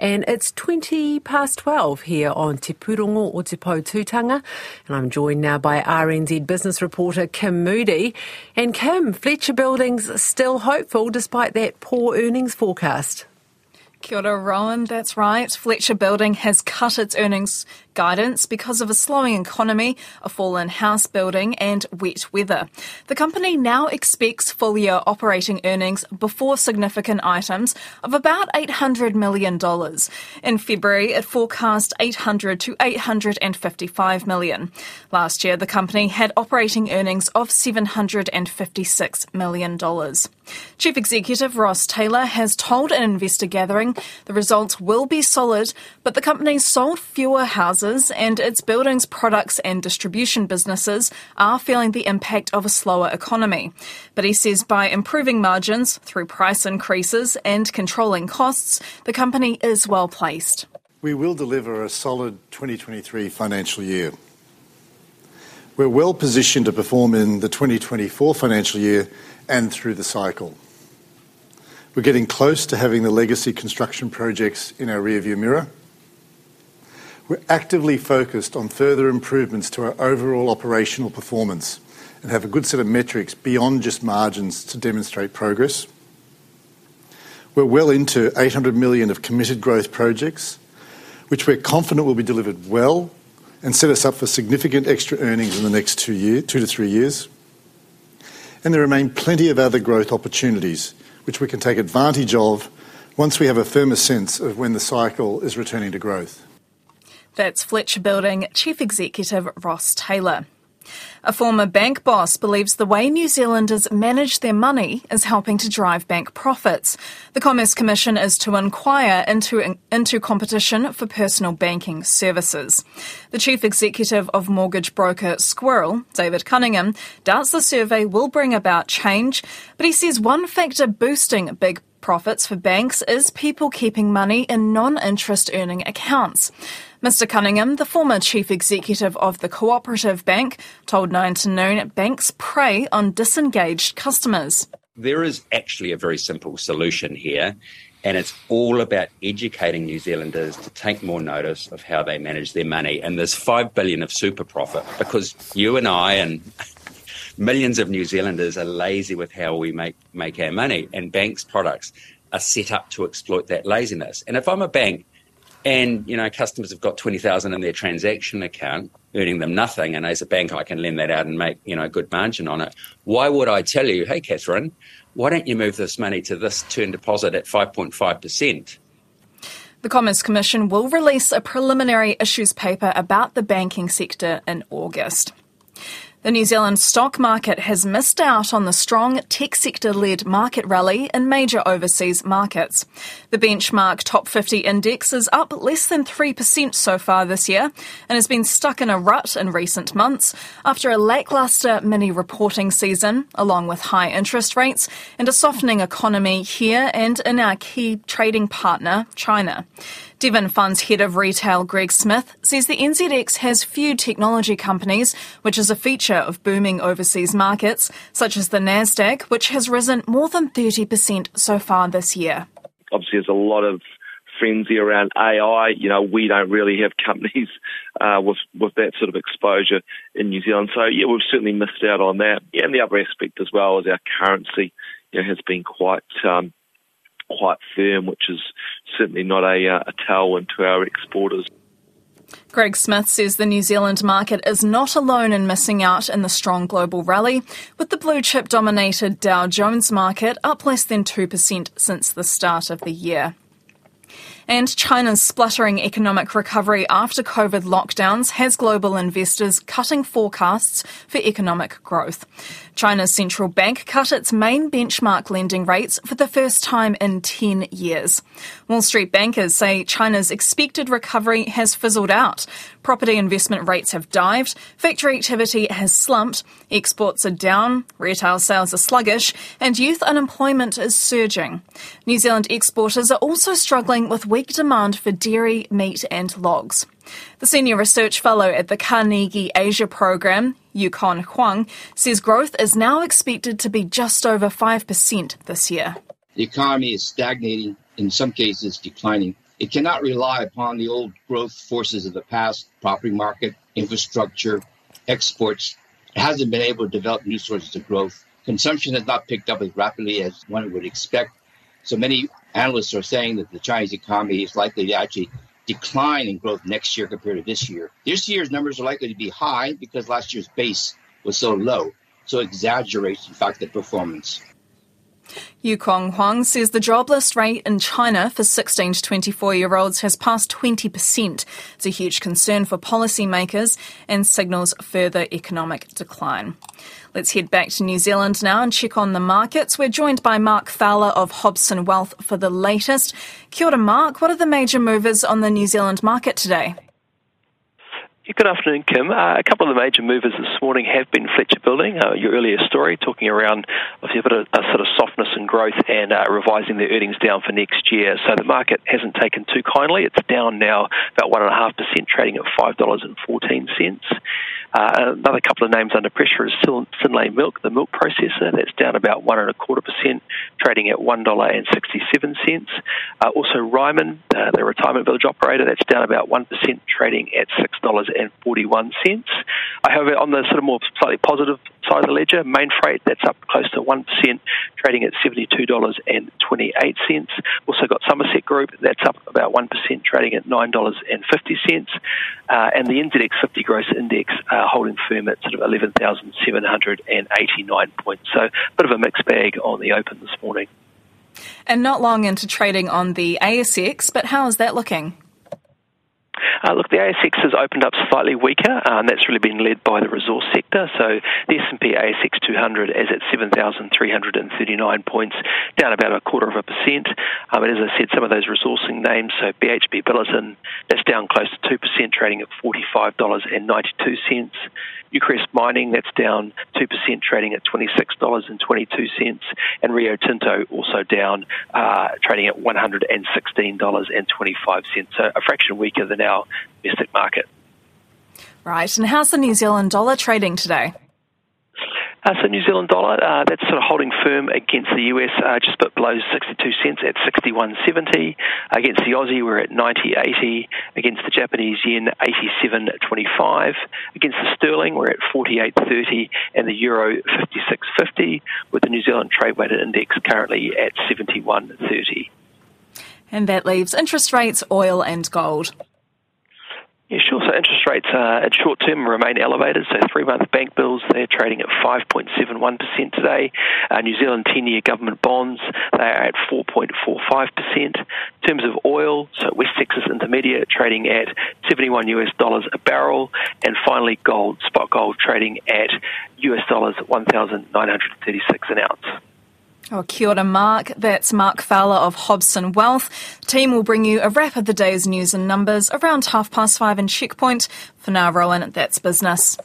And it's 20 past 12 here on Te Pūrongo o Te Tūtanga. And I'm joined now by RNZ business reporter Kim Moody. And Kim, Fletcher Building's still hopeful despite that poor earnings forecast. Kia ora, Rowan. That's right. Fletcher Building has cut its earnings guidance because of a slowing economy, a fall in house building, and wet weather. The company now expects full year operating earnings before significant items of about $800 million. In February, it forecast 800 to 855 million. Last year, the company had operating earnings of $756 million. Chief Executive Ross Taylor has told an investor gathering the results will be solid, but the company sold fewer houses and its buildings, products and distribution businesses are feeling the impact of a slower economy. But he says by improving margins through price increases and controlling costs, the company is well placed. We will deliver a solid 2023 financial year. We're well positioned to perform in the 2024 financial year and through the cycle. We're getting close to having the legacy construction projects in our rearview mirror. We're actively focused on further improvements to our overall operational performance and have a good set of metrics beyond just margins to demonstrate progress. We're well into 800 million of committed growth projects, which we're confident will be delivered well and set us up for significant extra earnings in the next two to three years. And there remain plenty of other growth opportunities which we can take advantage of once we have a firmer sense of when the cycle is returning to growth. That's Fletcher Building Chief Executive Ross Taylor. A former bank boss believes the way New Zealanders manage their money is helping to drive bank profits. The Commerce Commission is to inquire into, into competition for personal banking services. The chief executive of mortgage broker Squirrel, David Cunningham, doubts the survey will bring about change, but he says one factor boosting big profits for banks is people keeping money in non interest earning accounts. Mr. Cunningham, the former chief executive of the Cooperative Bank, told 9 to Noon banks prey on disengaged customers. There is actually a very simple solution here, and it's all about educating New Zealanders to take more notice of how they manage their money. And there's 5 billion of super profit because you and I and millions of New Zealanders are lazy with how we make, make our money, and banks' products are set up to exploit that laziness. And if I'm a bank and you know customers have got 20,000 in their transaction account earning them nothing and as a bank I can lend that out and make you know a good margin on it why would I tell you hey Catherine why don't you move this money to this term deposit at 5.5% the Commerce Commission will release a preliminary issues paper about the banking sector in August. The New Zealand stock market has missed out on the strong tech sector led market rally in major overseas markets. The benchmark top 50 index is up less than 3% so far this year and has been stuck in a rut in recent months after a lackluster mini reporting season, along with high interest rates and a softening economy here and in our key trading partner, China. Devon Fund's head of retail, Greg Smith, says the NZX has few technology companies, which is a feature of booming overseas markets, such as the NASDAQ, which has risen more than 30% so far this year. Obviously, there's a lot of frenzy around AI. You know, we don't really have companies uh, with with that sort of exposure in New Zealand. So yeah, we've certainly missed out on that. Yeah, and the other aspect as well is our currency you know, has been quite um, quite firm, which is certainly not a, uh, a tailwind to our exporters. Greg Smith says the New Zealand market is not alone in missing out in the strong global rally, with the blue chip dominated Dow Jones market up less than 2% since the start of the year. And China's spluttering economic recovery after COVID lockdowns has global investors cutting forecasts for economic growth. China's central bank cut its main benchmark lending rates for the first time in 10 years. Wall Street bankers say China's expected recovery has fizzled out. Property investment rates have dived, factory activity has slumped, exports are down, retail sales are sluggish, and youth unemployment is surging. New Zealand exporters are also struggling with weak demand for dairy, meat, and logs. The senior research fellow at the Carnegie Asia program, Yukon Huang, says growth is now expected to be just over 5% this year. The economy is stagnating, in some cases declining, It cannot rely upon the old growth forces of the past property market, infrastructure, exports. It hasn't been able to develop new sources of growth. Consumption has not picked up as rapidly as one would expect. So many analysts are saying that the Chinese economy is likely to actually decline in growth next year compared to this year. This year's numbers are likely to be high because last year's base was so low. So exaggerates, in fact, the performance. Yukon Huang says the jobless rate in China for 16 to 24 year olds has passed 20%. It's a huge concern for policymakers and signals further economic decline. Let's head back to New Zealand now and check on the markets. We're joined by Mark Fowler of Hobson Wealth for the latest. Kia ora, Mark. What are the major movers on the New Zealand market today? Good afternoon, Kim. Uh, a couple of the major movers this morning have been Fletcher Building, uh, your earlier story, talking around a bit of a sort of softness and growth and uh, revising their earnings down for next year. So the market hasn't taken too kindly. It's down now about 1.5%, trading at $5.14. Uh, another couple of names under pressure is Synlait Milk, the milk processor. That's down about one and a quarter percent, trading at one dollar and sixty-seven cents. Uh, also, Ryman, uh, the retirement village operator, that's down about one percent, trading at six dollars and forty-one cents. I However, on the sort of more slightly positive side of the ledger, Mainfreight, that's up close to one percent, trading at seventy-two dollars and twenty-eight cents. Also got Summerset Group, that's up about one percent, trading at nine dollars and fifty cents. Uh, and the NZX 50 Gross Index. Uh, holding firm at sort of 11,789 points. So a bit of a mixed bag on the open this morning. And not long into trading on the ASX, but how is that looking? Uh, look, the ASX has opened up slightly weaker, and that's really been led by the resource sector. So the S&P ASX 200 is at 7,339 points, down about a quarter of a percent. Um, and as I said, some of those resourcing names, so BHP Billiton, that's down close to 2%, trading at $45.92. Newcrest Mining, that's down 2%, trading at $26.22. And Rio Tinto also down, uh, trading at $116.25. So a fraction weaker than our domestic market. Right. And how's the New Zealand dollar trading today? Uh, so New Zealand dollar, uh, that's sort of holding firm against the US, uh, just a bit below 62 cents at 61.70. Against the Aussie, we're at 90.80. Against the Japanese yen, 87.25. Against the sterling, we're at 48.30, and the euro 56.50, with the New Zealand trade weighted index currently at 71.30. And that leaves interest rates, oil, and gold. Yeah, sure. So interest rates uh, at short term remain elevated. So three month bank bills, they're trading at 5.71% today. Uh, New Zealand 10 year government bonds, they are at 4.45%. In terms of oil, so West Texas Intermediate trading at 71 US dollars a barrel. And finally, gold, spot gold trading at US dollars 1,936 an ounce. Oh, kia ora, Mark. That's Mark Fowler of Hobson Wealth. The team will bring you a wrap of the day's news and numbers around half past five in Checkpoint. For now, Rowan, that's business.